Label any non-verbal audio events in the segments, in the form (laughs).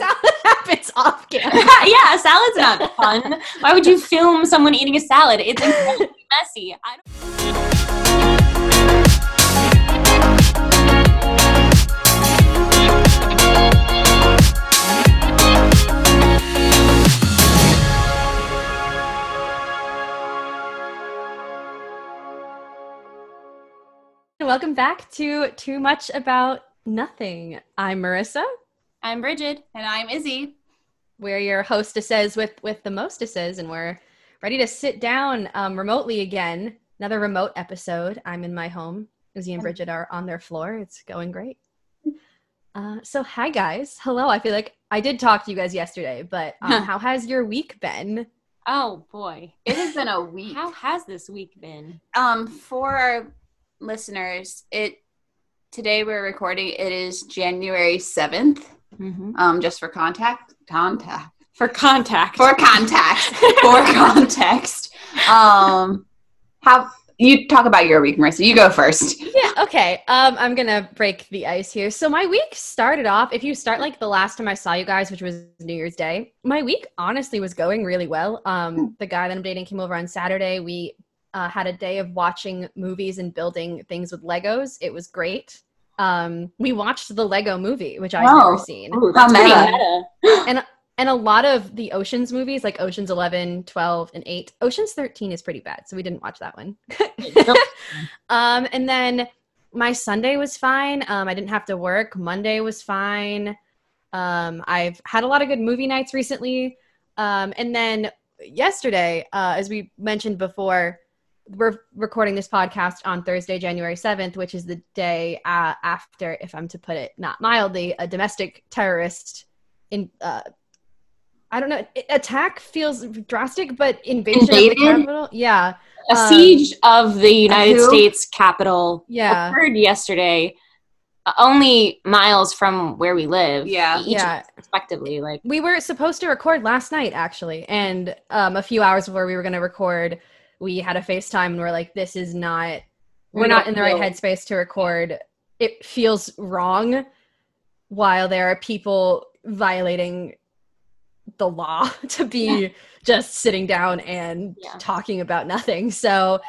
salad (laughs) happens off (laughs) camera. yeah, salad's not fun. Why would you film someone eating a salad? It's (laughs) incredibly messy. I don't- Welcome back to Too Much About Nothing. I'm Marissa. I'm Bridget. And I'm Izzy. We're your hostesses with with the mostesses, and we're ready to sit down um, remotely again. Another remote episode. I'm in my home. Izzy and Bridget are on their floor. It's going great. (laughs) Uh, so, hi guys. Hello. I feel like I did talk to you guys yesterday, but um, how has your week been? Oh boy. It has been a (laughs) week. How has this week been? Um, for our listeners, it today we're recording. It is January seventh. Mm-hmm. Um, just for contact, contact For contact. for context, for (laughs) context. Um, how you talk about your week, Marissa? You go first. yeah okay um i'm gonna break the ice here so my week started off if you start like the last time i saw you guys which was new year's day my week honestly was going really well um the guy that i'm dating came over on saturday we uh, had a day of watching movies and building things with legos it was great um we watched the lego movie which i've never seen. Ooh, that's pretty meta. meta. and a lot of the oceans movies like oceans 11 12 and 8 oceans 13 is pretty bad so we didn't watch that one. (laughs) Um and then my sunday was fine. Um i didn't have to work. Monday was fine. Um i've had a lot of good movie nights recently. Um and then yesterday uh as we mentioned before we're recording this podcast on thursday january 7th which is the day uh, after if i'm to put it not mildly a domestic terrorist in uh I don't know. Attack feels drastic, but invasion Invaded? of the Capitol, yeah, A Um, siege of the United who? States Capitol Yeah. occurred yesterday, uh, only miles from where we live. Yeah. each Yeah. respectively. Like, we were supposed to record last night actually, and um, a few hours before we were going to record, we had a FaceTime and we're like, "This is not. We're We not in the right headspace to record. It feels wrong." While there are people violating the law (laughs) to be just sitting down and Yeah. talking about nothing. So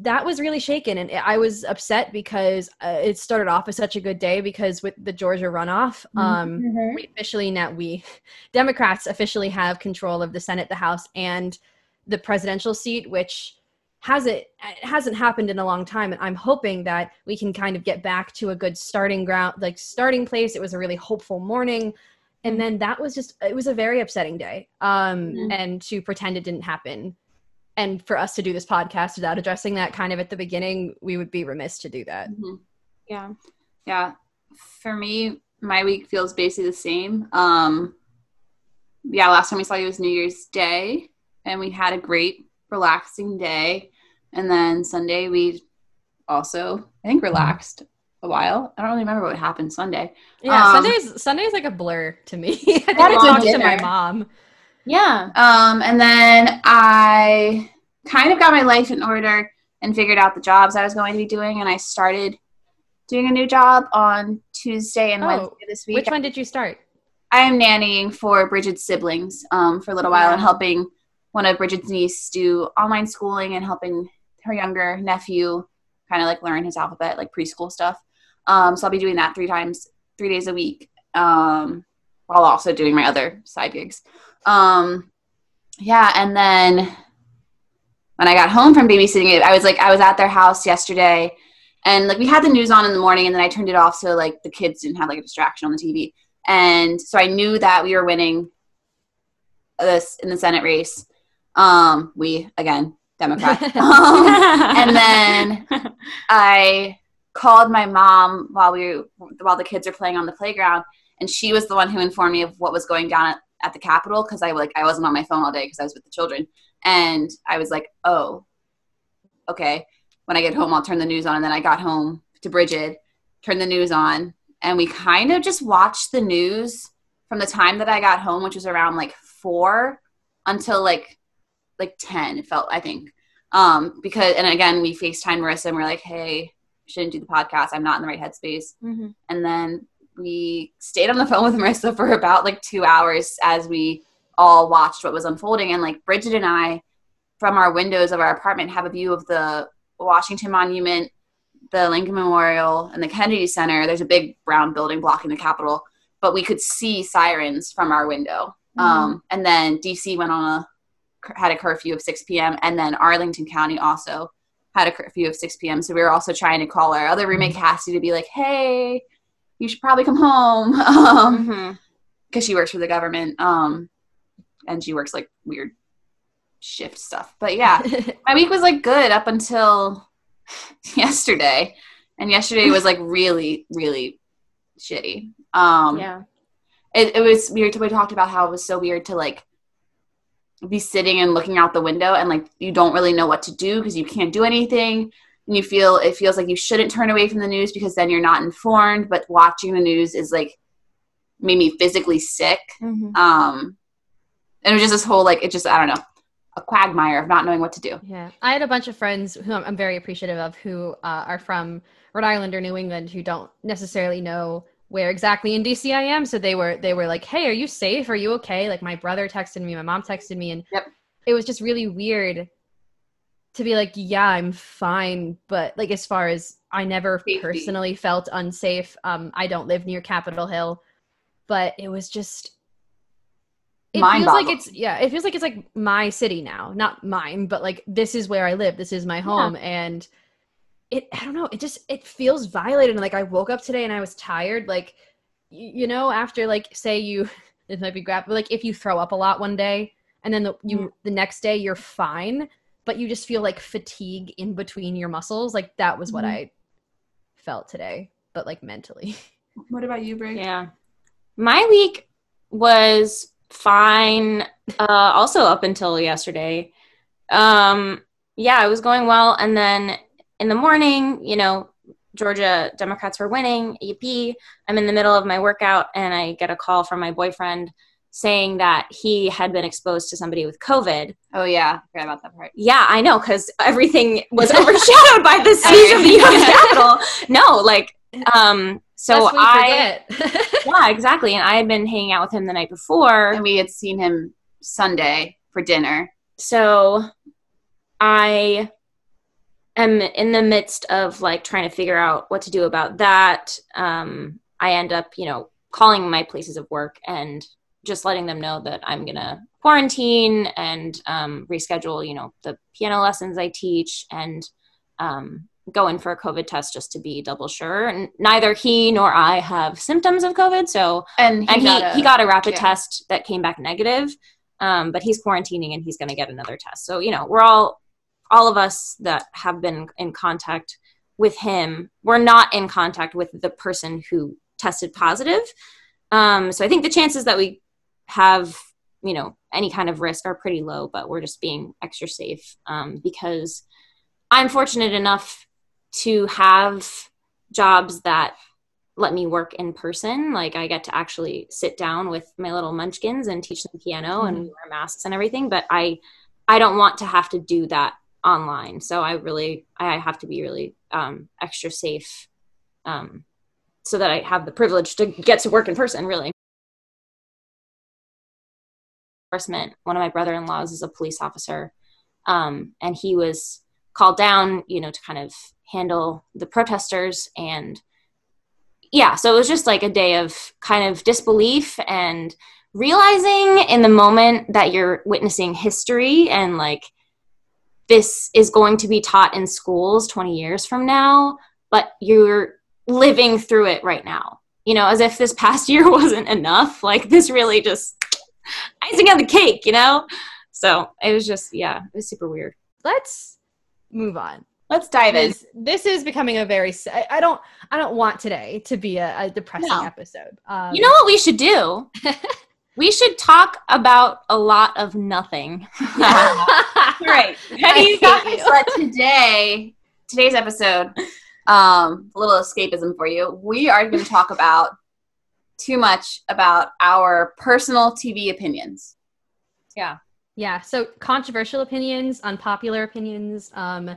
that was really shaken and I was upset because uh, it started off as such a good day because with the Georgia runoff um we officially now we (laughs) Democrats officially have control of the Senate, the House and the presidential seat which hasn't it hasn't happened in a long time and I'm hoping that we can kind of get back to a good starting ground like starting place. It was a really hopeful morning and then that was just it was a very upsetting day um Mhm. and to pretend it didn't happen and for us to do this podcast without addressing that kind of at the beginning we would be remiss to do that Mhm. yeah. Yeah. For me, my week feels basically the same. Um, yeah, last time we saw you was New Year's Day, and we had a great, relaxing day. And then Sunday, we also, I think, relaxed a while. I don't really remember what happened Sunday. yeah Um, sundays sunday's like a blur to me (laughs) i think Had i talked to my mom Yeah. Um, and then I kind of got my life in order and figured out the jobs I was going to be doing, and I started doing a new job on Tuesday and Oh, Wednesday this week. which one did you start I am nannying for Bridget's siblings um, for a little while and helping one of Bridget's niece do online schooling and helping her younger nephew kind of like learn his alphabet, like preschool stuff. Um, so I'll be doing that three times, three days a week, um, while also doing my other side gigs. Um, yeah, and then when I got home from babysitting it, I was like, I was at their house yesterday, and like we had the news on in the morning, and then I turned it off so like the kids didn't have like a distraction on the TV and so I knew that we were winning this in the Senate race. Um, we again Democrat, (laughs) um, and (laughs) then I called my mom while we while the kids are playing on the playground, and she was the one who informed me of what was going down at, at the Capitol because I like I wasn't on my phone all day because I was with the children, and I was like, oh, okay. When I get home, I'll turn the news on, and then I got home to Bridget, turned the news on, and we kind of just watched the news from the time that I got home, which was around like four, until like like ten. It felt I think um because and again we Facetime Marissa and we're like, hey, shouldn't do the podcast. I'm not in the right headspace. Mm-hmm. And then we stayed on the (laughs) phone with Marissa for about like two hours as we all watched what was unfolding. And like Bridget and I, from our windows of our apartment, have a view of the Washington Monument, the Lincoln Memorial, and the Kennedy Center. There's a big brown building blocking the Capitol, but we could see sirens from our window. Mm-hmm. Um, and then DC went on a had a curfew of 6 p.m. and then Arlington County also had a curfew of 6 p.m. So we were also trying to call our other roommate Cassie to be like, "Hey, you should probably come home," (laughs) um, Mhm. because she works for the government, um, and she works like weird shift stuff. But yeah, (laughs) my week was like good up until (laughs) yesterday, and yesterday was like really, really shitty. Um, yeah. it, it was weird. We talked about how it was so weird to like be sitting and looking out the window and like you don't really know what to do because you can't do anything. And you feel it feels like you shouldn't turn away from the news because then you're not informed but watching the news is like made me physically sick. Mhm. um and it was just this whole like it just i don't know a quagmire of not knowing what to do. Yeah, I had a bunch of friends who I'm I'm very appreciative of who uh, are from Rhode Island or New England who don't necessarily know where exactly in DC I am. So they were they were like, "Hey, are you safe? Are you okay?" Like my brother texted me, my mom texted me, and Yep. it was just really weird to be like, "Yeah, I'm fine," but like as far as I never Safety. personally felt unsafe. Um, I don't live near Capitol Hill, but it was just. It feels like it's yeah. It feels like it's like my city now, not mine, but like this is where I live. This is my home, and it. I don't know. It just it feels violated. And like I woke up today and I was tired. Like you, you know, after like say you (laughs) it might be graphic, but like if you throw up a lot one day and then the, you the next day you're fine, but you just feel like fatigue in between your muscles. Like that was what Mhm. I felt today, but like mentally. (laughs) what about you brig Yeah. My week was fine uh also up until yesterday. Um yeah, it was going well and then in the morning, you know, Georgia Democrats were winning, EP. I'm in the middle of my workout and I get a call from my boyfriend saying that he had been exposed to somebody with COVID. oh yeah I forgot about that part Yeah, I know, because everything was (laughs) overshadowed by the siege of the U.S. Capitol. No, like, um, so I, (laughs) yeah, exactly. And I had been hanging out with him the night before, and we had seen him sunday for dinner so I am in the midst of like trying to figure out what to do about that. Um, I end up, you know, calling my places of work and just letting them know that I'm gonna quarantine and um, reschedule, you know, the piano lessons I teach and um, go in for a COVID test just to be double sure. And neither he nor I have symptoms of COVID, so and he and he, got a- he got a rapid yeah. test that came back negative um, but he's quarantining and he's going to get another test so you know we're all all of us that have been in contact with him we're not in contact with the person who tested positive um, so i think the chances that we have you know any kind of risk are pretty low but we're just being extra safe um, because i'm fortunate enough to have jobs that let me work in person. Like I get to actually sit down with my little munchkins and teach them piano and wear masks and everything. But I, I don't want to have to do that online. So I really, I have to be really um, extra safe, um, so that I have the privilege to get to work in person. Really. Enforcement. One of my brother-in-laws is a police officer, um, and he was called down, you know, to kind of handle the protesters and yeah, so it was just like a day of kind of disbelief and realizing in the moment that you're witnessing history and like this is going to be taught in schools 20 years from now, but you're living through it right now. You know, as if this past (laughs) year wasn't enough. Like this really just (laughs) icing on the cake, you know? So it was just, yeah, it was super weird. Let's move on. let's dive in this is becoming a very. I don't. I don't want today to be a, a depressing No. episode. Um, You know what we should do? (laughs) we should talk about a lot of nothing. (laughs) right. I Heavy hate topics, you. but today, today's episode, um, a little escapism for you. We are going to talk about too much about our personal TV opinions. Yeah. Yeah. So controversial opinions, unpopular opinions, um,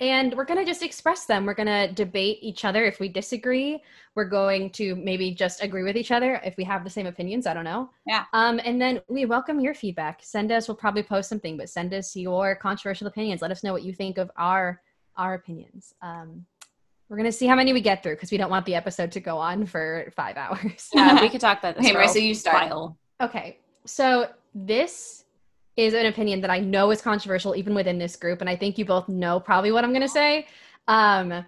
and we're going to just express them. We're going to debate each other if we disagree. We're going to maybe just agree with each other if we have the same opinions. I don't know. Yeah. Um, and then we welcome your feedback. Send us. We'll probably post something, but send us your controversial opinions. Let us know what you think of our our opinions. Um, we're gonna see how many we get through because we don't want the episode to go on for five (laughs) hours. Yeah, we (laughs) could talk about this. Hey, for a Marissa, you start. while. Okay, so this is an opinion that I know is controversial even within this group, and I think you both know probably what I'm gonna say. Um,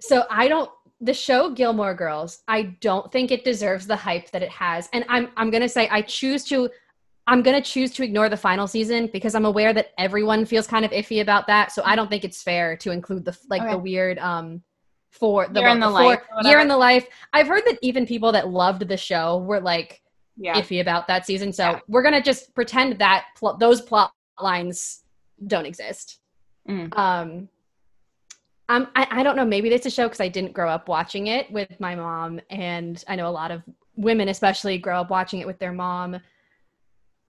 so I don't. The show Gilmore Girls, I don't think it deserves the hype that it has, and I'm I'm gonna say I choose to. I'm gonna choose to ignore the final season because I'm aware that everyone feels kind of iffy about that. So I don't think it's fair to include the like Okay. the weird um for the Year in the four- life year in the life. I've heard that even people that loved the show were like Yeah. iffy about that season. So Yeah. we're gonna just pretend that pl- those plot lines don't exist. Mm. Um, um, I, I don't know. Maybe it's a show because I didn't grow up watching it with my mom, and I know a lot of women, especially, grow up watching it with their mom.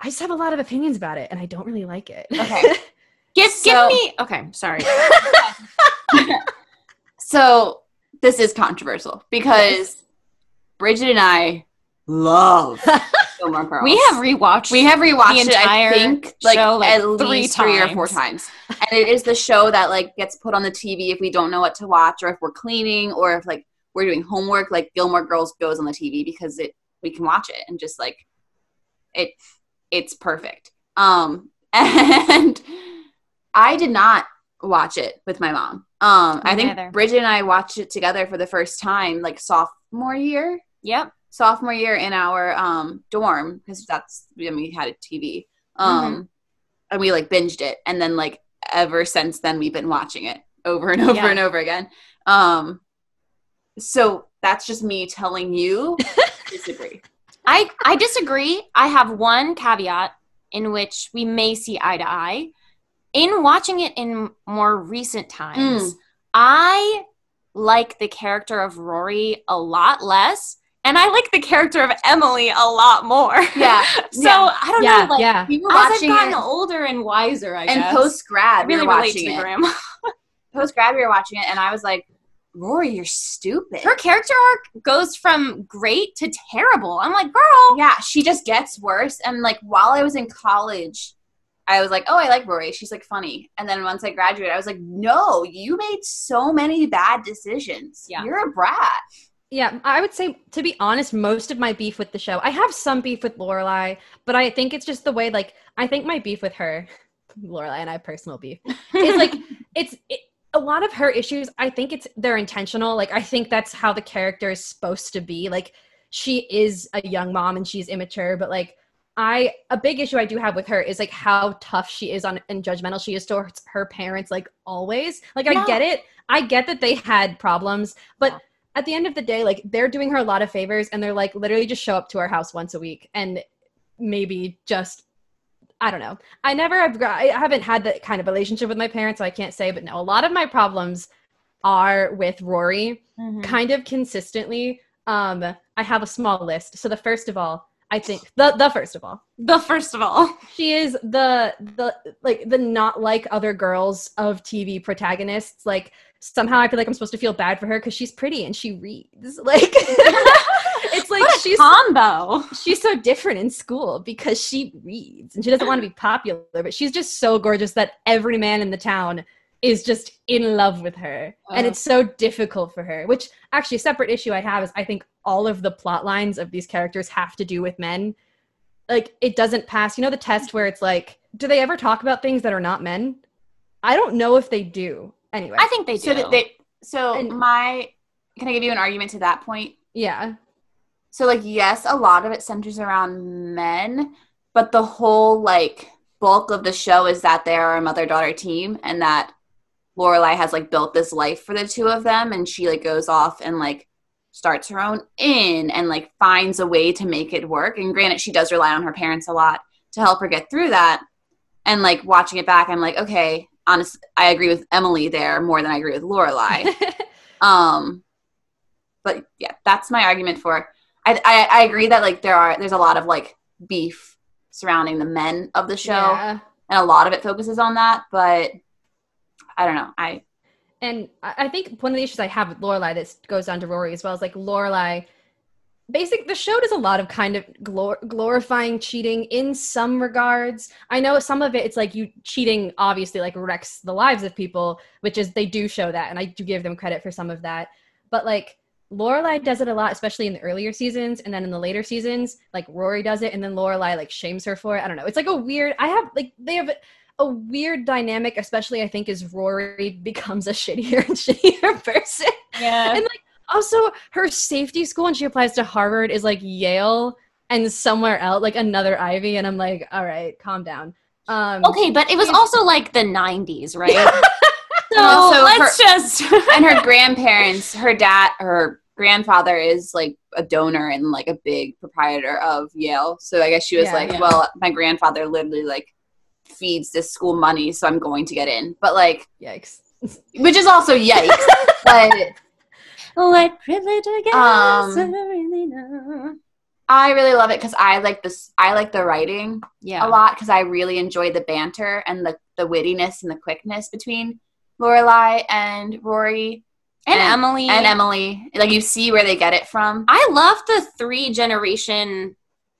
I just have a lot of opinions about it, and I don't really like it. Okay. (laughs) Give, So- give me. Okay, sorry. (laughs) So this is controversial because Bridget and I love (laughs) Gilmore Girls. we have rewatched. we have rewatched the it. I entire think like, show, like, at three least three or four times. and it is the show that like gets put on the TV if we don't know what to watch, or if we're cleaning, or if like we're doing homework. Like Gilmore Girls goes on the TV because it we can watch it and just like it it's perfect. Um, (laughs) and I did not watch it with my mom. Um, I think neither. Bridget and I watched it together for the first time, like sophomore year, Yep. Sophomore year in our um dorm because that's when we had a TV. Um, and we like binged it, and then like ever since then we've been watching it over and (laughs) over Yeah. and over again. Um, so that's just me telling you (laughs) disagree. I I disagree. I have one caveat in which we may see eye to eye. In watching it in more recent times, Mm. I like the character of Rory a lot less, and I like the character of Emily a lot more. (laughs) Yeah, so yeah. I don't yeah, know. Like, yeah. we were As I've gotten it, older and wiser, I and guess. And post grad we really were relate watching it. (laughs) Post grad we were watching it, and I was like, Rory, you're stupid. Her character arc goes from great to terrible. I'm like, girl, yeah, she just gets worse. And like while I was in college, I was like, oh, I like Rory. She's like funny. And then once I graduated, I was like, no, you made so many bad decisions. Yeah. You're a brat. Yeah, I would say to be honest, most of my beef with the show. I have some beef with Lorelai, but I think it's just the way like I think my beef with her, (laughs) Lorelai and I have personal beef. It's like (laughs) it's it, a lot of her issues. I think it's they're intentional. Like I think that's how the character is supposed to be. Like she is a young mom and she's immature, but like I a big issue I do have with her is like how tough she is on and judgmental she is towards her parents like always. Like I get it. I get that they had problems, but Yeah. At the end of the day, like they're doing her a lot of favors and they're like literally just show up to our house once a week and maybe just I don't know. I never have I haven't had that kind of relationship with my parents, so I can't say, but no, a lot of my problems are with Rory Mm-hmm. kind of consistently. Um I have a small list. So the first of all, I think the the first of all, the first of all. (laughs) she is the the like the not like other girls of TV protagonists. Like somehow I feel like I'm supposed to feel bad for her because she's pretty and she reads. (laughs) Like it's like she's combo. she's so different in school because she reads and she doesn't want to be popular, but she's just so gorgeous that every man in the town is just in love with her. And Oh. it's so difficult for her, which actually a separate issue I have is I think all of the plot lines of these characters have to do with men. Like it doesn't pass, you know, the test where it's like, do they ever talk about things that are not men? I don't know if they do. Anyway. I think they do. So that they so And- my can I give you an argument to that point? yeah. So like yes, a lot of it centers around men, but the whole like bulk of the show is that they are a mother daughter team and that Lorelai has like built this life for the two of them and she like goes off and like starts her own inn and like finds a way to make it work. And granted she does rely on her parents a lot to help her get through that. And like watching it back, I'm like, okay, honest I agree with Emily there more than I agree with Lorelai. (laughs) Um, but yeah, that's my argument for. I, I I agree that like there are there's a lot of like beef surrounding the men of the show, Yeah. and a lot of it focuses on that. But I don't know. I and I I think one of the issues I have with Lorelai that goes down to Rory as well is like Lorelai. Basic, the show does a lot of kind of glor- glorifying cheating in some regards. I know some of it, it's like you cheating obviously like wrecks the lives of people, which is they do show that, and I do give them credit for some of that. But like Lorelai does it a lot, especially in the earlier seasons, and then in the later seasons, like Rory does it, and then Lorelai like shames her for it. I don't know. It's like a weird. I have like they have a weird dynamic, especially I think as Rory (laughs) becomes a shittier and (laughs) shittier person. Yeah. And like also her safety school when she applies to Harvard is like Yale and somewhere else, like another Ivy, and I'm like, all right, calm down. Um Okay, but it was also like the 90s, right? (laughs) so let's just. (laughs) and her grandparents, her dad, her grandfather is like a donor and like a big proprietor of Yale. So I guess she was Yeah. like, Yeah. well, my grandfather literally like feeds this school money, so I'm going to get in. But like, yikes. which is also yikes. (laughs) but what privilege I guess Um, I really know. I really love it because I like this. I like the writing Yeah. a lot because I really enjoy the banter and the the wittiness and the quickness between Lorelai and Rory And, And- Emily. and Emily. Like you see where they get it from. I love the three generation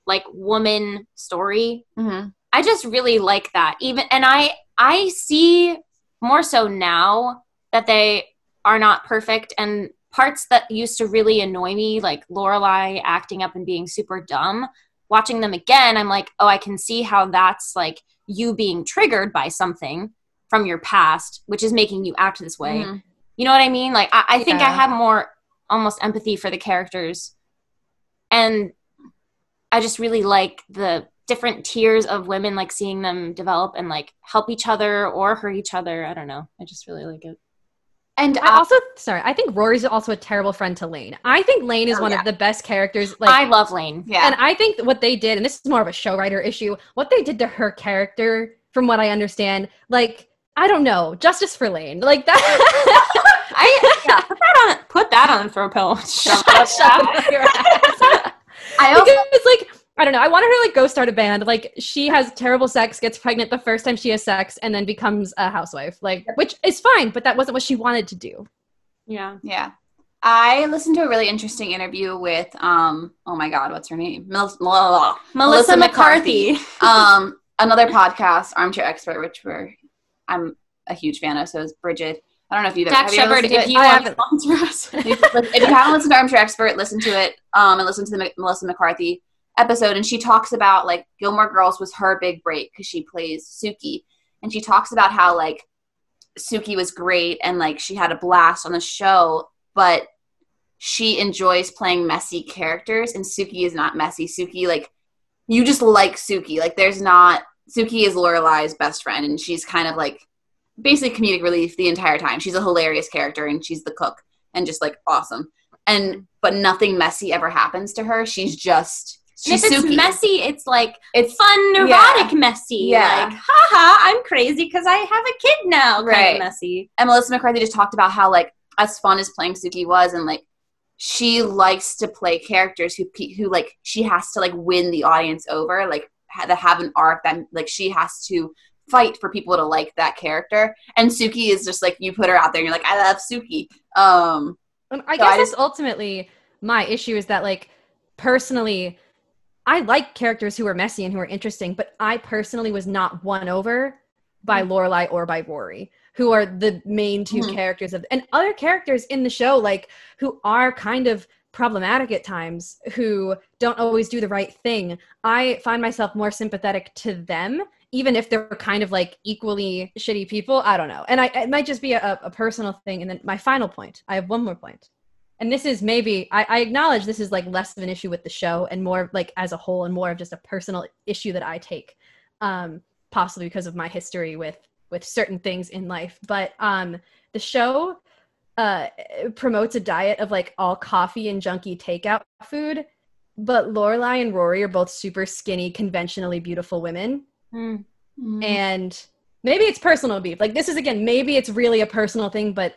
like woman story. hmm I just really like that. Even and I I see more so now that they are not perfect and parts that used to really annoy me like Lorelai acting up and being super dumb watching them again I'm like oh I can see how that's like you being triggered by something from your past which is making you act this way Mhm. you know what I mean? Like I, I think I have more almost empathy for the characters. And I just really like the different tiers of women, like seeing them develop and like help each other or hurt each other. I don't know. I just really like it. And I I also sorry, I think Rory's also a terrible friend to Lane. I think Lane is Oh, one yeah. of the best characters like I love Lane. yeah, And I think what they did, and this is more of a show writer issue, what they did to her character, from what I understand, like I don't know, justice for Lane, like that. (laughs) I yeah, put that on put that on throw pill. (laughs) Shut up your ass. I (laughs) also because it's like I don't know. I wanted her to like go start a band. Like she has terrible sex, gets pregnant the first time she has sex, and then becomes a housewife. Like which is fine, but that wasn't what she wanted to do. Yeah. yeah. I listened to a really interesting interview with um oh my god what's her name Mel- Mel- Melissa, Melissa McCarthy. (laughs) um another podcast Armchair Expert which we're I'm a huge fan of so is Bridget I don't know if you've Dax have you ever Shepard, listened to (laughs) if it? you I haven't. if if you haven't listened to Armchair Expert, listen to it um, and listen to the M- Melissa McCarthy episode. And she talks about like Gilmore Girls was her big break because she plays Suki, and she talks about how like Suki was great and like she had a blast on the show, but she enjoys playing messy characters, and Suki is not messy. Suki like you just like Suki. Like there's not Suki is Lorelai's best friend, and she's kind of like basically comedic relief the entire time. She's a hilarious character, and she's the cook and just like awesome. And but nothing messy ever happens to her. She's just if it's Suki. messy, it's like It's fun, neurotic, messy. Yeah. Like, haha, I'm crazy because I have a kid now. Kind Right. of messy. and Melissa McCarthy just talked about how like as fun as playing Suki was, and like she likes to play characters who who like she has to like win the audience over, like ha- that have an arc that like she has to fight for people to like that character. And Suki is just like you put her out there, and you're like, I love Suki. Um, And I So guess I that's just- ultimately my issue is that like personally I like characters who are messy and who are interesting, but I personally was not won over by Lorelai or by Rory, who are the main 2 Mhm. characters of and other characters in the show like who are kind of problematic at times who don't always do the right thing. I find myself more sympathetic to them even if they're kind of like equally shitty people, I don't know. And I it might just be a, a personal thing. And then my final point, I have one more point. And this is maybe I, I acknowledge this is like less of an issue with the show and more like as a whole and more of just a personal issue that I take, um, possibly because of my history with with certain things in life. But um, the show uh, promotes a diet of like all coffee and junky takeout food. But Lorelai and Rory are both super skinny, conventionally beautiful women Mm. and maybe it's personal beef like this is again maybe it's really a personal thing but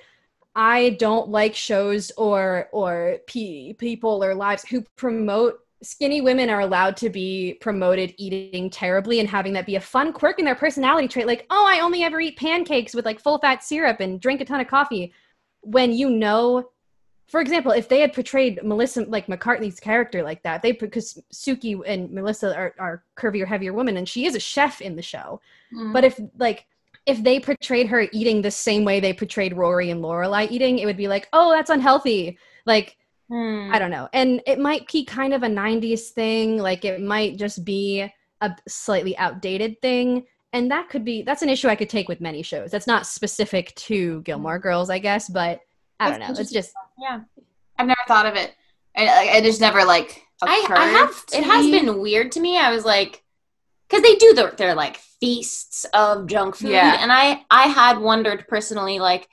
i don't like shows or or pe- people or lives who promote skinny women are allowed to be promoted eating terribly and having that be a fun quirk in their personality trait like oh i only ever eat pancakes with like full fat syrup and drink a ton of coffee when you know for example if they had portrayed melissa like mccarthy's character like that they because suki and melissa are, are curvier heavier women and she is a chef in the show Mm. but if like if they portrayed her eating the same way they portrayed rory and lorelai eating it would be like oh that's unhealthy like Hmm. I don't know. And it might be kind of a 90s thing. Like it might just be a slightly outdated thing. And that could be, that's an issue I could take with many shows. That's not specific to Gilmore Girls, I guess, but I don't That's know. It's just, yeah. I've never thought of it. I, I- it just never like. I, I have. to It has me. been weird to me. I was like, because they do their, their like feasts of junk food, Yeah. and I I had wondered personally, like,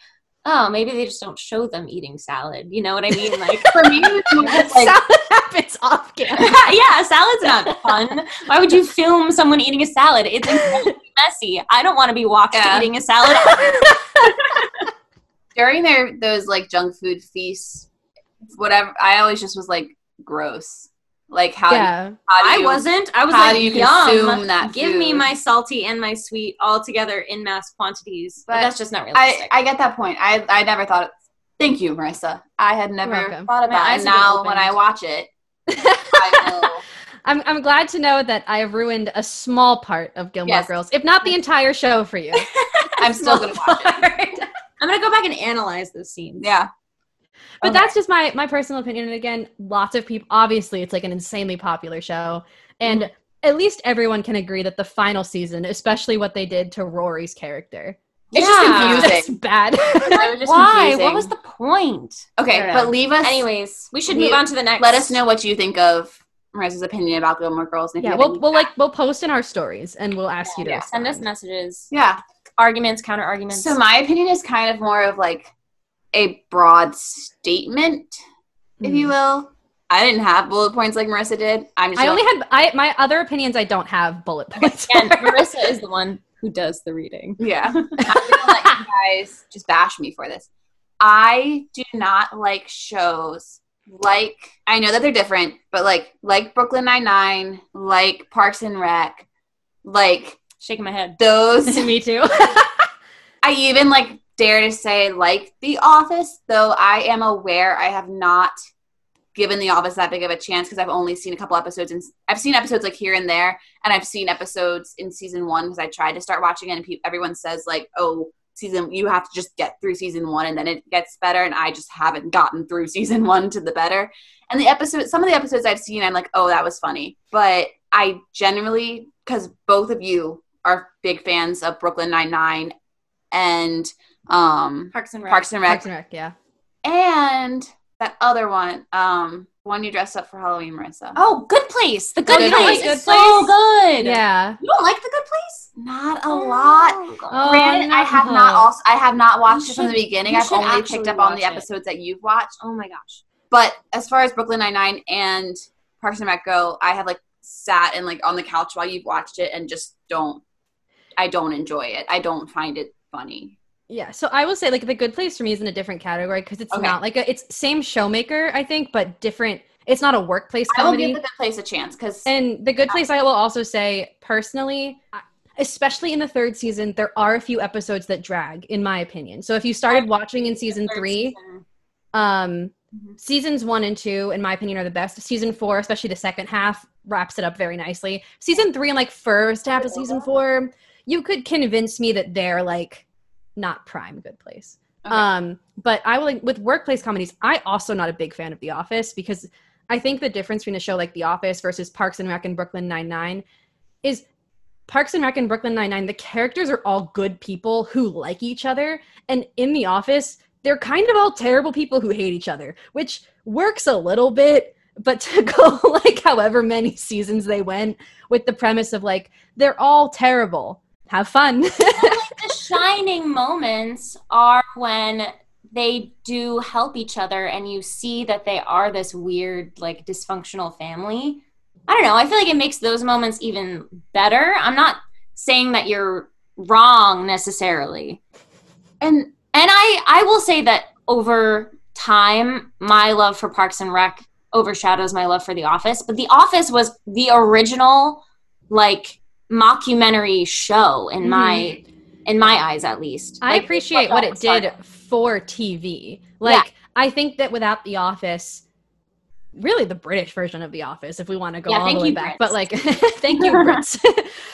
oh, maybe they just don't show them eating salad. You know what I mean? Like, for me. It was more just, (laughs) like, salad happens off camera. (laughs) yeah, salad's not fun. Why would you film someone eating a salad? It's (laughs) messy. I don't want to be watched Yeah. eating a salad. during their those like junk food feasts, whatever. I always just was like gross. Like how? yeah. how do I you- wasn't. I was how like, do you yum. consume that Give me my salty and my sweet all together in mass quantities. But, But that's just not I realistic. I get that point. I I never thought. Thank you, Marissa. I had never welcome. thought of My that. eyes And now when I watch it, (laughs) I know. I'm, I'm glad to know that I have ruined a small part of Gilmore Yes. Girls, if not the entire show for you. (laughs) I'm still gonna watch it. (laughs) it. I'm gonna go back and analyze those scenes. Yeah. But Okay. that's just my my personal opinion. And again, lots of people obviously it's like an insanely popular show. And mm-hmm. at least everyone can agree that the final season, especially what they did to Rory's character. It's Yeah. just (laughs) confusing. just bad. (laughs) It just Why? confusing. What was the point? Okay, but leave us. Anyways, we should We- move on to the next. let us know what you think of Marissa's opinion about Gilmore Girls. Yeah, we'll we'll like we'll post in our stories and we'll ask you to Yeah. Send us messages, yeah. arguments, counter arguments. So my opinion is kind of more of like a broad statement, if you Mm. will. I didn't have bullet points like Marissa did. I'm just I only had I my other opinions I don't have bullet points. and. Marissa is (laughs) the one who does the reading. Yeah. I'm gonna let you guys just bash me for this. I do not like shows like I know that they're different, but like like Brooklyn Nine Nine, like Parks and Rec, like Shaking my head. those. (laughs) Me too. (laughs) I even like dare to say like The Office, though I am aware I have not given The Office that big of a chance because I've only seen a couple episodes and I've seen episodes like here and there, and I've seen episodes in season one because I tried to start watching it, and pe- everyone says like, "Oh, season you have to just get through season one and then it gets better," and I just haven't gotten through (laughs) season one to the better. And the episode, some of the episodes I've seen, I'm like, "Oh, that was funny," but I generally because both of you are big fans of Brooklyn Nine Nine and um Parks and Rec. Parks and Rec Parks and Rec, yeah. and that other one, um, one you dressed up for Halloween, Marissa. Oh, Good Place. The Good Good Place Place. is so good. Yeah. You don't like The Good Place? Not a lot. Oh, Granted, I have not also I have not watched You it from the beginning. I've only picked up on the watch it. episodes that you've watched. Oh my gosh. But as far as Brooklyn Nine Nine and Parks and Rec go, I have like sat and like on the couch while you've watched it and just don't. I don't enjoy it. I don't find it funny. Yeah, so I will say like the good place for me is in a different category because it's Okay. not like a it's same showmaker I think but different. It's not a workplace I will comedy. give the Good Place a chance because And the good place I will also say personally, especially in the third season, there are a few episodes that drag, in my opinion. So if you started watching in season three, season. um, Mhm. seasons one and two, in my opinion, are the best. Season four, especially the second half, wraps it up very nicely. Season three and like first half of season four, you could convince me that they're like not prime good place. Okay. Um, but I will like, with workplace comedies. I also not a big fan of The Office because I think the difference between a show like The Office versus Parks and Rec and Brooklyn Nine Nine is Parks and Rec and Brooklyn Nine Nine. The characters are all good people who like each other, and in The Office, they're kind of all terrible people who hate each other, which works a little bit. But (laughs) to go like however many seasons they went with the premise of like they're all terrible, have fun. Shining moments are when they do help each other and you see that they are this weird like dysfunctional family. I don't know. I feel like it makes those moments even better. I'm not saying that you're wrong necessarily. And and i i will say that over time my love for parks and rec overshadows my love for The Office. But The Office was the original, like, mockumentary show in my mm-hmm. In my eyes at least. I Like, appreciate what it started. did for TV. Like, I think that without The Office, really the British version of The Office, if we want to go Yeah, all the way back. Brits. But like, (laughs) thank you, (laughs) Brits.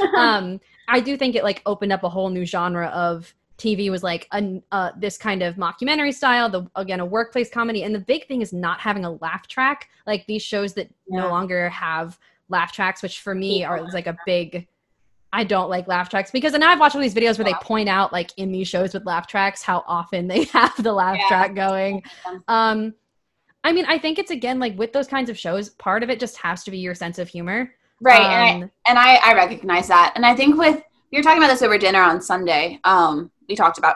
(laughs) um, I do think it like opened up a whole new genre of TV. Was like a uh, this kind of mockumentary style. The again a workplace comedy, and the big thing is not having a laugh track. Like these shows that no longer have laugh tracks, which for me Yeah. are like a big. I don't like laugh tracks because and now I've watched all these videos where Yeah. they point out like in these shows with laugh tracks how often they (laughs) have the laugh Yeah. track going. Um I mean, I think it's again like with those kinds of shows, part of it just has to be your sense of humor. Right. and I, Um, and I, I recognize that. And I think with we were talking about this over dinner on Sunday. Um, we talked about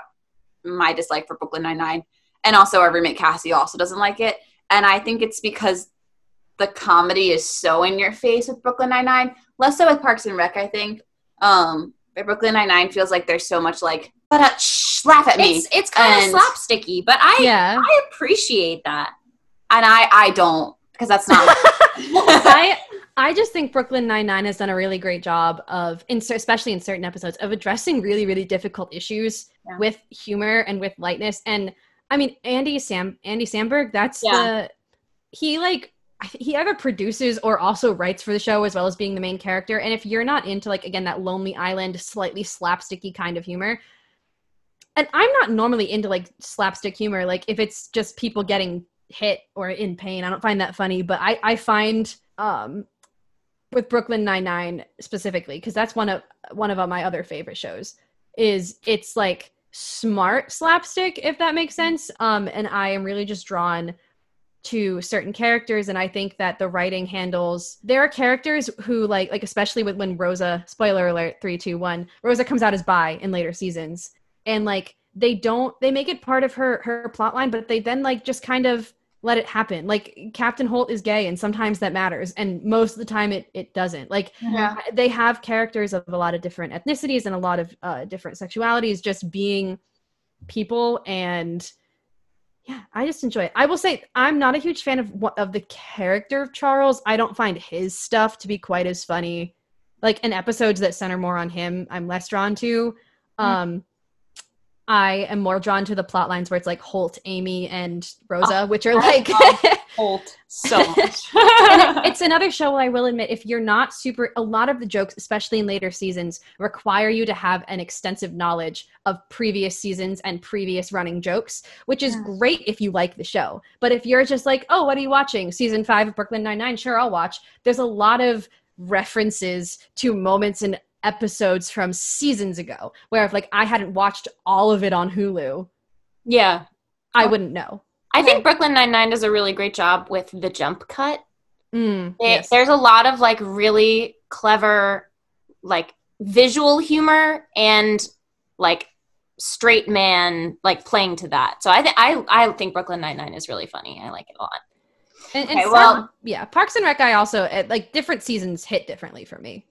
my dislike for Brooklyn Nine Nine, and also our roommate Cassie also doesn't like it. And I think it's because the comedy is so in your face with Brooklyn Nine Nine, less so with Parks and Rec. I think. Um, but Brooklyn Nine Nine feels like there's so much like, but uh, shh, laugh at me, It's it's kind And- of slapsticky, but I yeah. I appreciate that. and I I don't because that's not. (laughs) I I just think Brooklyn Nine Nine has done a really great job of, in, especially in certain episodes, of addressing really really difficult issues Yeah. with humor and with lightness. And I mean, Andy Sam Andy Samberg, that's Yeah. the he like I th- he either produces or also writes for the show as well as being the main character. And if you're not into like again that Lonely Island slightly slapsticky kind of humor. And I'm not normally into like slapstick humor. Like if it's just people getting hit or in pain. I don't find that funny, but I I find um with Brooklyn Nine Nine specifically because that's one of one of my other favorite shows. Is it's like smart slapstick if that makes sense. Um, and I am really just drawn to certain characters and i think that the writing handles there are characters who like like especially with when rosa spoiler alert three two one rosa comes out as bi in later seasons. And like they don't they make it part of her her plot line but they then like just kind of let it happen. Like captain holt is gay and sometimes that matters and most of the time it it doesn't. Like yeah. they have characters of a lot of different ethnicities and a lot of uh, different sexualities just being people and yeah i just enjoy it. I will say i'm not a huge fan of of the character of charles. I don't find his stuff to be quite as funny. Like in episodes that center more on him i'm less drawn to. Um i am more drawn to the plot lines where it's like holt amy and rosa ah, which are like (laughs) Holt so much. it- it's another show I will admit if you're not super a lot of the jokes especially in later seasons require you to have an extensive knowledge of previous seasons and previous running jokes which is Yeah. great if you like the show but if you're just like oh what are you watching season 5 of Brooklyn 99 sure I'll watch there's a lot of references to moments and episodes from seasons ago where if like I hadn't watched all of it on Hulu yeah. I wouldn't know I think Brooklyn Nine Nine does a really great job with the jump cut. mm, yes. There's a lot of like really clever, like visual humor and like straight man like playing to that. So I think I I think Brooklyn Nine Nine is really funny. I like it a lot. And, and Okay, some- well- yeah, Parks and Rec. I also like different seasons hit differently for me.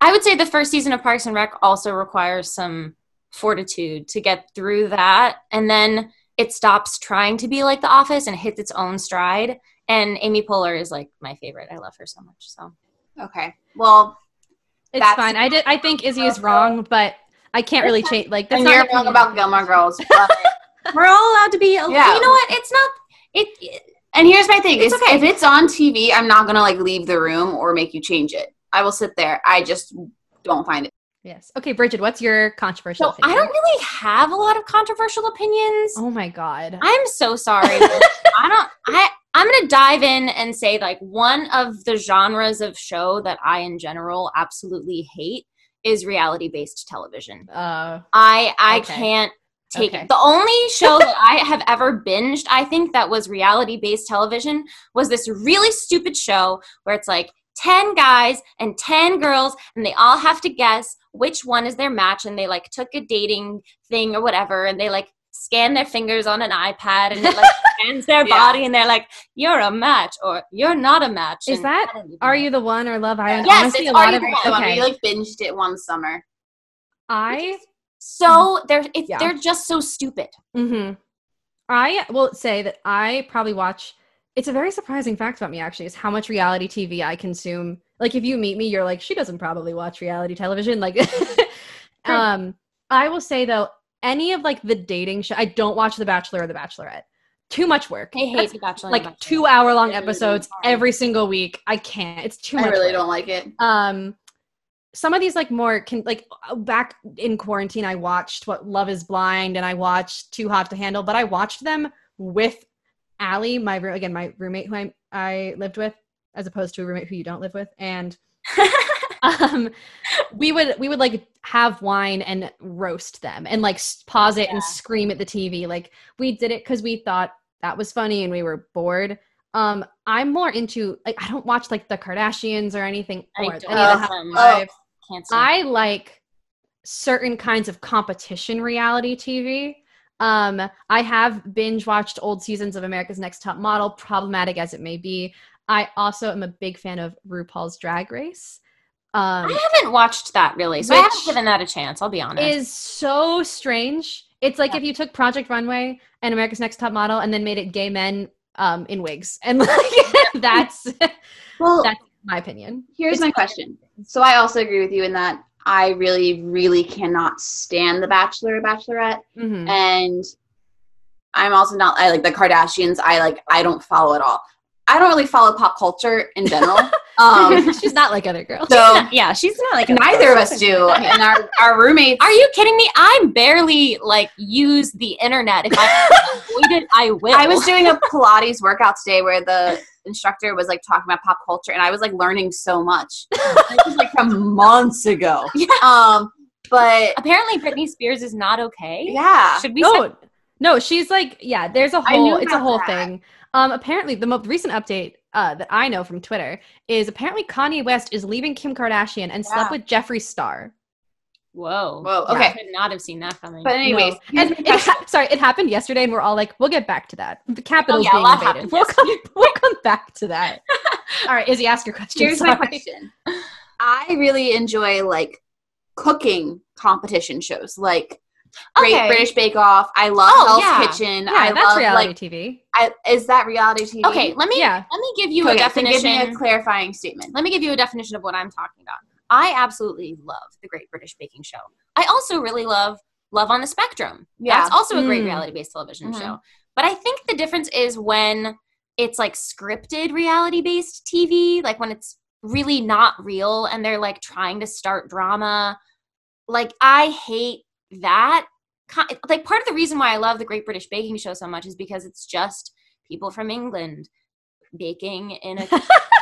I would say the first season of Parks and Rec also requires some fortitude to get through that, and then it stops trying to be like The Office and hits its own stride. And Amy Poehler is like my favorite. I love her so much. So Okay. Well, It's That's- fine. I did. I think Izzy is (laughs) wrong, but I can't really change. Like that's and not you're an wrong about Gilmore Girls. (laughs) but- we're all allowed to be. Yeah. You know what? It's not. It. it and here's my thing: It's is okay. if it's on TV, I'm not gonna like leave the room or make you change it. I will sit there. I just don't find it. Yes. Okay, Bridget. What's your controversial? so I don't really have a lot of controversial opinions. Oh my god. I'm so sorry. (laughs) I don't. I. I'm gonna dive in and say like one of the genres of show that I in general absolutely hate is reality based television. Uh, I I Okay. can't take Okay. it. The only show that I have ever binged, I think that was reality based television, was this really stupid show where it's like 10 guys and 10 girls and they all have to guess which one is their match and they like took a dating thing or whatever and they like scan their fingers on an iPad and it like (laughs) scans their Yeah. body and they're like you're a match or you're not a match. Is And that- I don't even are know. you the one or Love Island? Yes, Honestly, it's a lot Are of You the One. We like binged it one summer. I so they're it's, Yeah. they're just so stupid. hmm I will say that I probably watch it's a very surprising fact about me actually is how much reality TV I consume. Like if you meet me, you're like, she doesn't probably watch reality television. Like (laughs) um I will say though, any of like the dating show I don't watch The Bachelor or The Bachelorette. Too much work. I hate That's The Bachelor. like The Bachelorette. two hour long really episodes every single week. I can't. It's too much. I really work. don't like it. um some of these like more can like back in quarantine i watched what love is blind and i watched too hot to handle but i watched them with Allie, my roo- again my roommate who I, I lived with as opposed to a roommate who you don't live with and (laughs) um we would we would like have wine and roast them and like pause it and scream at the tv like we did it because we thought that was funny and we were bored. Um i'm more into like i don't watch like the kardashians or anything I or don't. Any of the love them. Housewives. Can't stand i like certain kinds of competition reality tv um i have binge watched old seasons of america's next top model problematic as it may be i also am a big fan of rupaul's drag race um I haven't watched that really, so I haven't given that a chance. I'll be honest. is so strange. It's like Yeah. if you took Project Runway and America's Next Top Model and then made it gay men um, in wigs, (laughs) and like that's Well, that's my opinion. here's it's my fun. question. So I also agree with you in that I really, really cannot stand The Bachelor or Bachelorette. Mhm. and I'm also not I like the Kardashians. I like I don't follow at all. I don't really follow pop culture in general. (laughs) um, (laughs) She's not like other girls. so (laughs) yeah, she's not like neither of us do, and our our roommates. Are you kidding me? I barely like use the internet. If I avoid it, I will. I was doing a Pilates workout today where the instructor was like talking about pop culture, and I was like learning so much. (laughs) This was like from months ago. (laughs) Yeah. Um, but Apparently, Britney Spears is not okay. yeah, Should we? say- no, no, she's like yeah. There's a whole. It's a whole that. thing. Um, apparently, the most recent update uh, that I know from Twitter is apparently Kanye West is leaving Kim Kardashian and slept with Jeffree Star. Whoa. Whoa, Okay. I okay. could not have seen that coming. but anyways, No. And (laughs) it ha- sorry, it happened yesterday, and we're all like, "We'll get back to that." The Capitol's Oh, yeah, being invaded. We'll come, (laughs) we'll come back to that. (laughs) all right, Izzy, ask your question. Here's my question. I really enjoy like cooking competition shows, like Great Okay. British Bake Off. I love Oh, Hell's yeah. Kitchen. Yeah, I that's love reality like TV. I, is that reality TV? Okay, let me Yeah. let me give you okay, a so give definition. me a clarifying statement. let me give you a definition of what I'm talking about. I absolutely love the Great British Baking Show. I also really love Love on the Spectrum. Yeah. That's also a great Mm. reality based television Mhm. show. But I think the difference is when it's like scripted reality based TV, like when it's really not real and they're like trying to start drama. Like I hate that. Like part of the reason why I love the Great British Baking Show so much is because it's just people from England baking in a (laughs)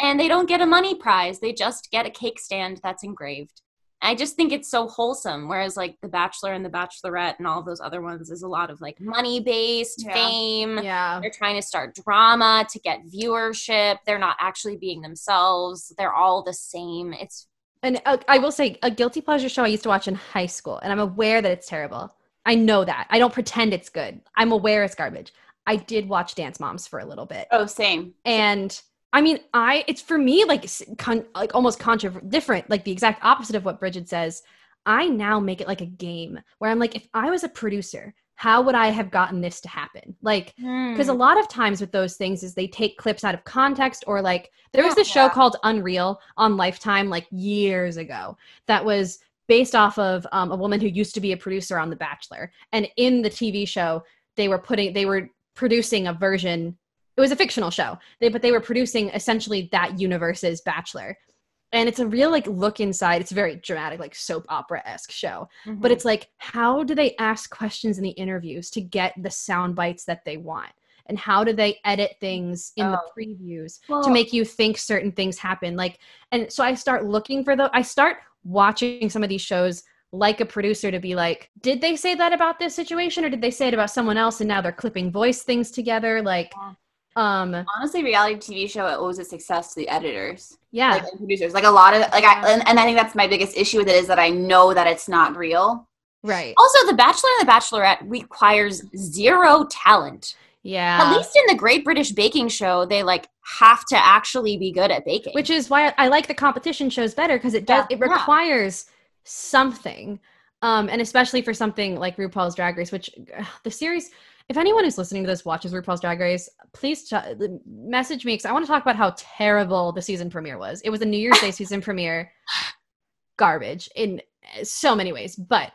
and they don't get a money prize they just get a cake stand that's engraved i just think it's so wholesome whereas like the bachelor and the bachelorette and all those other ones is a lot of like money based Yeah. fame Yeah. they're trying to start drama to get viewership they're not actually being themselves they're all the same it's And uh, I will say, a guilty pleasure show I used to watch in high school, and I'm aware that it's terrible. I know that. I don't pretend it's good. I'm aware it's garbage. I did watch Dance Moms for a little bit, Oh, same. and I mean, I it's for me like con- like almost contra different, like the exact opposite of what Bridget says. I now make it like a game where I'm like, if I was a producer, how would I have gotten this to happen? Like, because a Hmm. lot of times with those things is they take clips out of context or like there was Yeah. show called unreal on lifetime like years ago that was based off of um, a woman who used to be a producer on the bachelor and in the tv show they were putting they were producing a version it was a fictional show they but they were producing essentially that universe's bachelor. And it's a real like look inside it's a very dramatic like soap opera-esque show. Mm-hmm. but it's like how do they ask questions in the interviews to get the sound bites that they want? And how do they edit things in the Oh. previews Well, to make you think certain things happen? Like and so i start looking for the i start watching some of these shows like a producer to be like did they say that about this situation or did they say it about someone else and now they're clipping voice things together? Like um honestly, reality TV show it owes its success to the editors, yeah like and producers. Like a lot of like, I, and, and I think that's my biggest issue with it is that I know that it's not real. right also the bachelor and the bachelorette requires zero talent yeah At least in the Great British Baking Show, they like have to actually be good at baking. which is why I like the competition shows better because it does Yeah, it yeah. requires something. Um, and especially for something like RuPaul's Drag Race, which ugh, the series. If anyone who's listening to this watches RuPaul's Drag Race, please ch- message me because I want to talk about how terrible the season premiere was. It was a New Year's Day season premiere, (laughs) garbage in eh, so many ways. But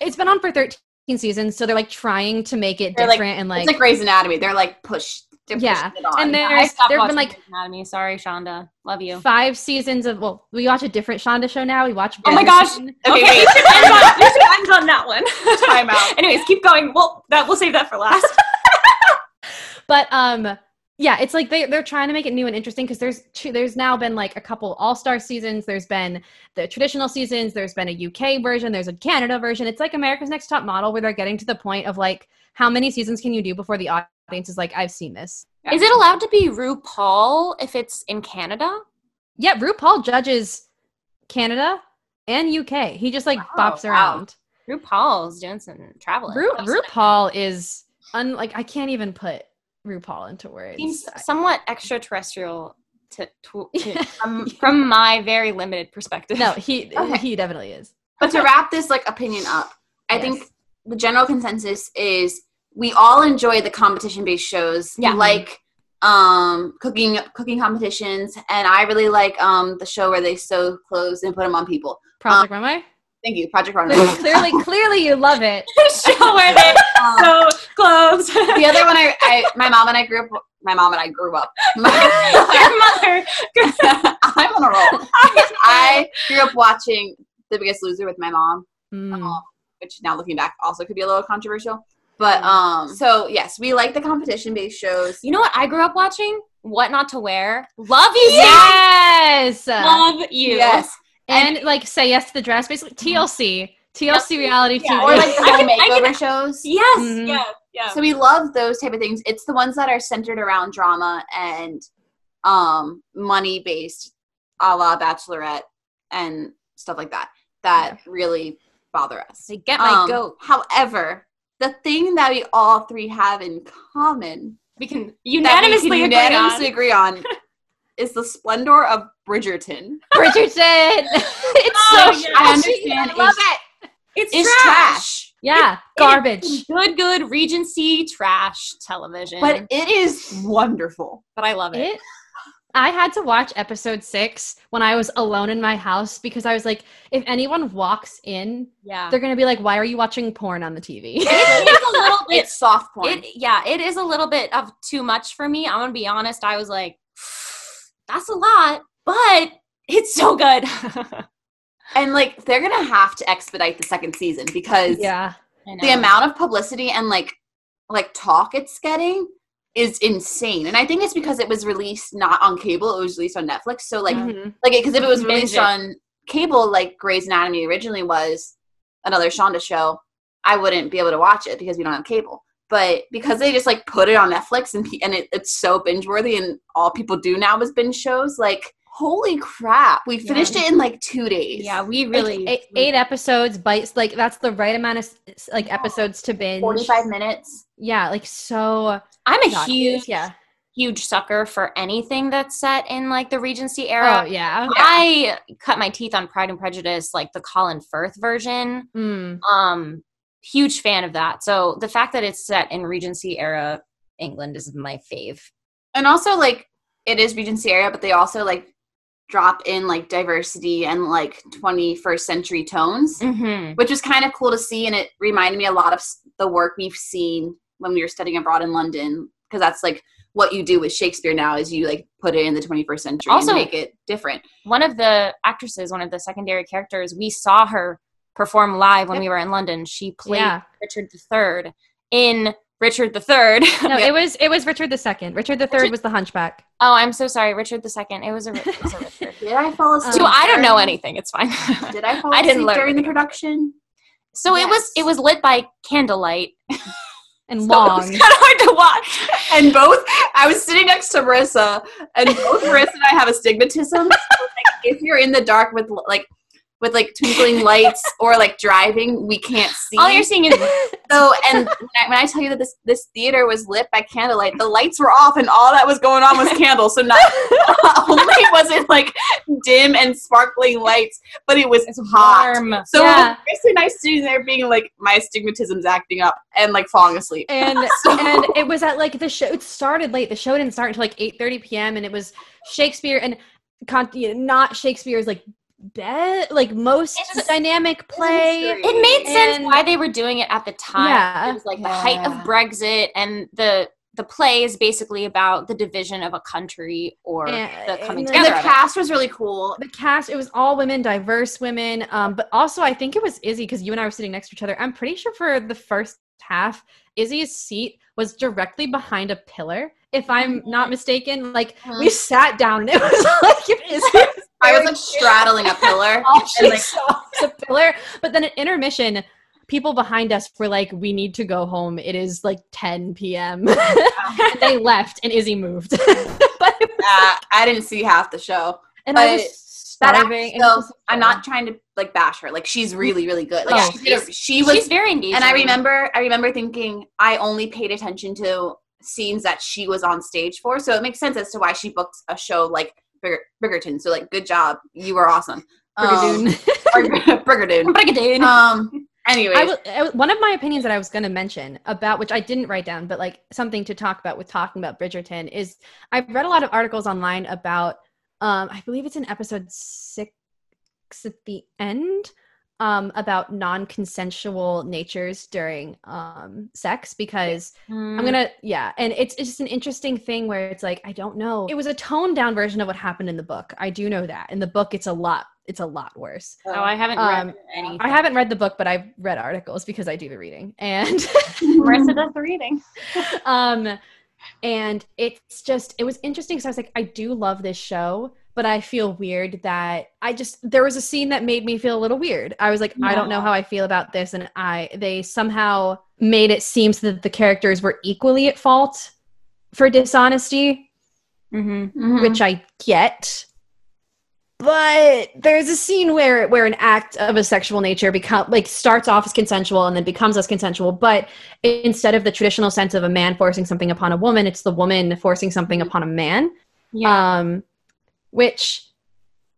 it's been on for 13 seasons, so they're like trying to make it They're, like- different and like, it's like Grey's Anatomy. They're like push. They're Yeah. it on. and I there's stopped there've been like Grey's Anatomy. Sorry, Shonda. Love you. five seasons of well, we watch a different Shonda show now. We watch. Oh my gosh. Okay, Okay, wait. we should end on, we should (laughs) end on that one. Time out. (laughs) Anyways, keep going. Well, that we'll save that for last. (laughs) But um, yeah, it's like they they're trying to make it new and interesting because there's two, there's now been like a couple All Star seasons. There's been the traditional seasons. There's been a UK version. There's a Canada version. It's like America's Next Top Model where they're getting to the point of like how many seasons can you do before the audience is like I've seen this. Is it allowed to be RuPaul if it's in Canada? Yeah, RuPaul judges Canada and UK. He just like Oh, bops wow. around. RuPaul's doing some traveling. Ru- RuPaul is un- like I can't even put RuPaul into words. seems somewhat extraterrestrial to, to, (laughs) to from, from my very limited perspective. no, he (laughs) Okay. he definitely is. But to wrap this like opinion up, I Yes. think the general consensus is we all enjoy the competition based shows. Yeah. Like um cooking cooking competitions and I really like um the show where they sew clothes and put them on people. Project Runway. Thank you, Project Runway. (laughs) clearly, clearly, you love it. (laughs) (laughs) show where they Um, so clothes. the other one I, I my mom and I grew up my mom and I grew up. Your mother. I'm on a roll. I grew up watching The Biggest Loser with my mom. Mm. um, which now looking back also could be a little controversial. But um, so yes, we like the competition based shows. You know what I grew up watching? What Not to Wear. Love you, Sam. Yes. Love you. Yes, and like say yes to the dress, basically TLC, TLC reality Yeah. TV. or like the (laughs) I can- makeover can- shows. Yes. Mhm. Yeah. Yeah. So we love those type of things. It's the ones that are centered around drama and um money based, a la Bachelorette and stuff like that. That really bother us. They get my Um, goat. However, the thing that we all three have in common We can that we unanimously can agree unanimously on. agree on (laughs) is the splendor of Bridgerton. Bridgerton. (laughs) it's Oh, so yeah. I understand I love it. It's Is trash. trash, Yeah, garbage. Good, good Regency trash television. but it is wonderful. but I love it. It. I had to watch episode six when I was alone in my house because I was like, if anyone walks in, Yeah. they're gonna be like, "Why are you watching porn on the TV?" it is a little (laughs) bit. It's soft porn. It yeah, it is a little bit of too much for me. I'm gonna be honest. I was like, that's a lot, but it's so good. (laughs) and like they're gonna have to expedite the second season because yeah, the amount of publicity and like like talk it's getting is insane. And I think it's because it was released not on cable; it was released on Netflix. So like Mhm. like because if it was released it. on cable, like Grey's Anatomy originally was another Shonda show, I wouldn't be able to watch it because we don't have cable. But because they just like put it on Netflix and and it, it's so binge worthy, and all people do now is binge shows, like holy crap, we finished it in like two days. yeah, we Like, really eight, eight episodes, bites like that's the right amount of like episodes to binge. forty-five minutes. Yeah, like so. I'm a God, huge yeah. huge sucker for anything that's set in like the Regency era. Oh yeah. I cut my teeth on Pride and Prejudice, like the Colin Firth version. Mm. Um, huge fan of that. So the fact that it's set in Regency era England is my fave. and also like it is regency era but they also like drop in like diversity and like 21st century tones Mm-hmm. which was kind of cool to see and it reminded me a lot of the work we've seen when we were studying abroad in london because that's like what you do with shakespeare now is you like put it in the 21st century Also- and make it different One of the actresses, one of the secondary characters, we saw her perform live when Yep. we were in London. She played Yeah. Richard III in Richard the Third. (laughs) No, Yeah. it was it was Richard the Second. Richard the Third was the Hunchback. oh, I'm so sorry, Richard II. It was a, it was a (laughs) Richard. did i fall asleep so I don't know anything. It's fine. (laughs) did i fall I didn't asleep learn during the production so it was it was lit by candlelight. And So long. It was kind of hard to watch. and both i was sitting next to marissa and both marissa and i have astigmatism so, like, if you're in the dark with like with like twinkling (laughs) lights or like driving, we can't see. All you're seeing is (laughs) So, and when I, when I tell you that this this theater was lit by candlelight, the lights were off, and all that was going on was candles. So not (laughs) only was it like dim and sparkling lights, but it was hot. warm. So Yeah. Chris and I sitting there being like, my astigmatism's acting up, and like falling asleep. and So- and it was at like the show it started late the show didn't start until like 8 30 p.m and it was shakespeare and con- not shakespeare's like bed like most It's just- dynamic play it made sense And- why they were doing it at the time. Yeah. It was like the height of Brexit and the the play is basically about the division of a country or And- the coming and And together. the cast was really cool. the cast it was all women diverse women um but also i think it was izzy because you and i were sitting next to each other i'm pretty sure for the first half izzy's seat was directly behind a pillar if i'm not mistaken like we sat down and (laughs) it was like izzy was (laughs) I was like (laughs) straddling a pillar. all she like- saw was a pillar. But then at intermission, people behind us were like, "We need to go home. It is like 10 p.m." and they left, and Izzy moved. but it was, Uh, I didn't see half the show. and I was starving. Act, so was so I'm not trying to like bash her. Like she's really, really good. Like Oh, she, she was She's very engaging. And I remember, I remember thinking I only paid attention to scenes that she was on stage for, so it makes sense as to why she booked a show like Brig- Bridgerton. So like, good job, you were awesome, um, (laughs) Brigadoon. Bridgerton. Brigadoon. Um. Anyway, I was, I was- one of my opinions that I was going to mention about which I didn't write down, but like something to talk about with talking about Bridgerton is I've read a lot of articles online about um I believe it's in episode six at the end um about non-consensual natures during um sex because Mm. I'm gonna yeah, and it's it's just an interesting thing where it's like I don't know. It was a toned down version of what happened in the book. I do know that in the book it's a lot it's a lot worse. Oh, I haven't Um, read any. I haven't read the book, but I've read articles because I do the reading. And Marissa does the (laughs) reading. um and it's just it was interesting because I was like, I do love this show, but I feel weird that I just there was a scene that made me feel a little weird. I was like, I don't know how I feel about this, and I they somehow made it seem so that the characters were equally at fault for dishonesty, Mm-hmm. Mhm. which I get. But there's a scene where where an act of a sexual nature become like starts off as consensual and then becomes as consensual. But instead of the traditional sense of a man forcing something upon a woman, it's the woman forcing something upon a man. Yeah. Um, which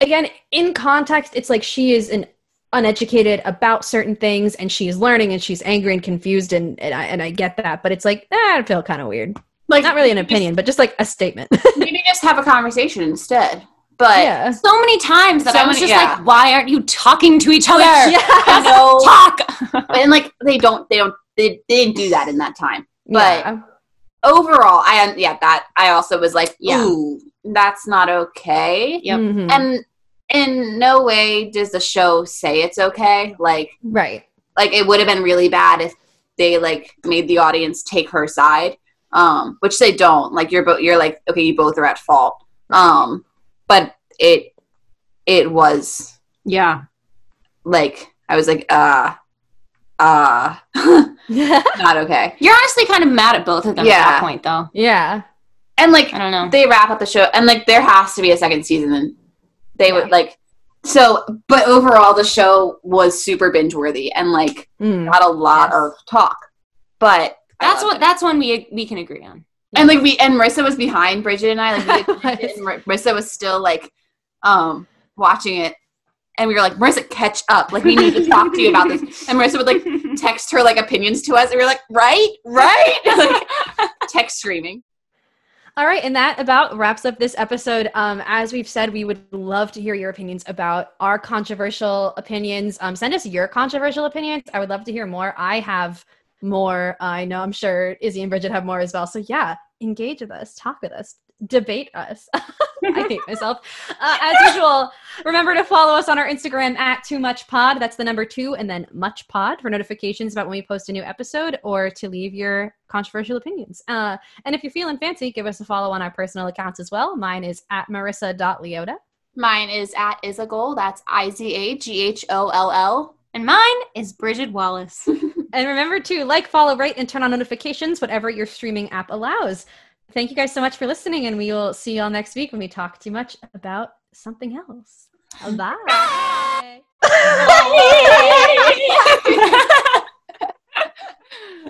again, in context, it's like she is an uneducated about certain things and she's learning and she's angry and confused and and I, and I get that, but it's like eh, I feel kind of weird. like Not really an you just- opinion, but just like a statement. (laughs) Maybe just have a conversation instead. But yeah. so many times that So I was many- just yeah. like, why aren't you talking to each other? Yeah. I know. (laughs) Talk. (laughs) and like they don't, they don't, they, they didn't do that in that time. But Yeah. overall, I yeah, that I also was like, Yeah. ooh, that's not okay. Yep. Mhm. And in no way does the show say it's okay. Like, right. like it would have been really bad if they like made the audience take her side, um, which they don't. Like you're both, you're like, okay, you both are at fault. Um, but it, it was Yeah. like I was like, uh, uh, (laughs) (laughs) not okay. You're honestly kind of mad at both of them at that point, though. yeah. And like I don't know. they wrap up the show and like there has to be a second season and they Yeah. would like so but overall the show was super binge worthy and like Mm. got a lot Yes. of talk but That's what. it. That's one we we can agree on. and like we and marissa was behind bridget and i like we (laughs) and marissa was still like um watching it and we were like marissa catch up like we need to talk to you about this (laughs) and marissa would like text her like opinions to us and we were like right right (laughs) like text streaming All right, and that about wraps up this episode. Um, as we've said, we would love to hear your opinions about our controversial opinions. Um, send us your controversial opinions. I would love to hear more. I have more. I know I'm sure Izzy and Bridget have more as well. So yeah, engage with us, talk with us, debate us. (laughs) I hate myself. Uh, as usual, remember to follow us on our Instagram at Too Much Pod. That's the number two, and then Much Pod for notifications about when we post a new episode or to leave your controversial opinions. Uh, and if you're feeling fancy, give us a follow on our personal accounts as well. Mine is at marissa.leota. mine is at isagol that's i-z-a-g-h-o-l-l And mine is Bridget Wallace. (laughs) And remember to like, follow, rate, and turn on notifications, whatever your streaming app allows. Thank you guys so much for listening, and we will see you all next week when we talk too much about something else. (laughs) Bye. Bye. (laughs) (laughs)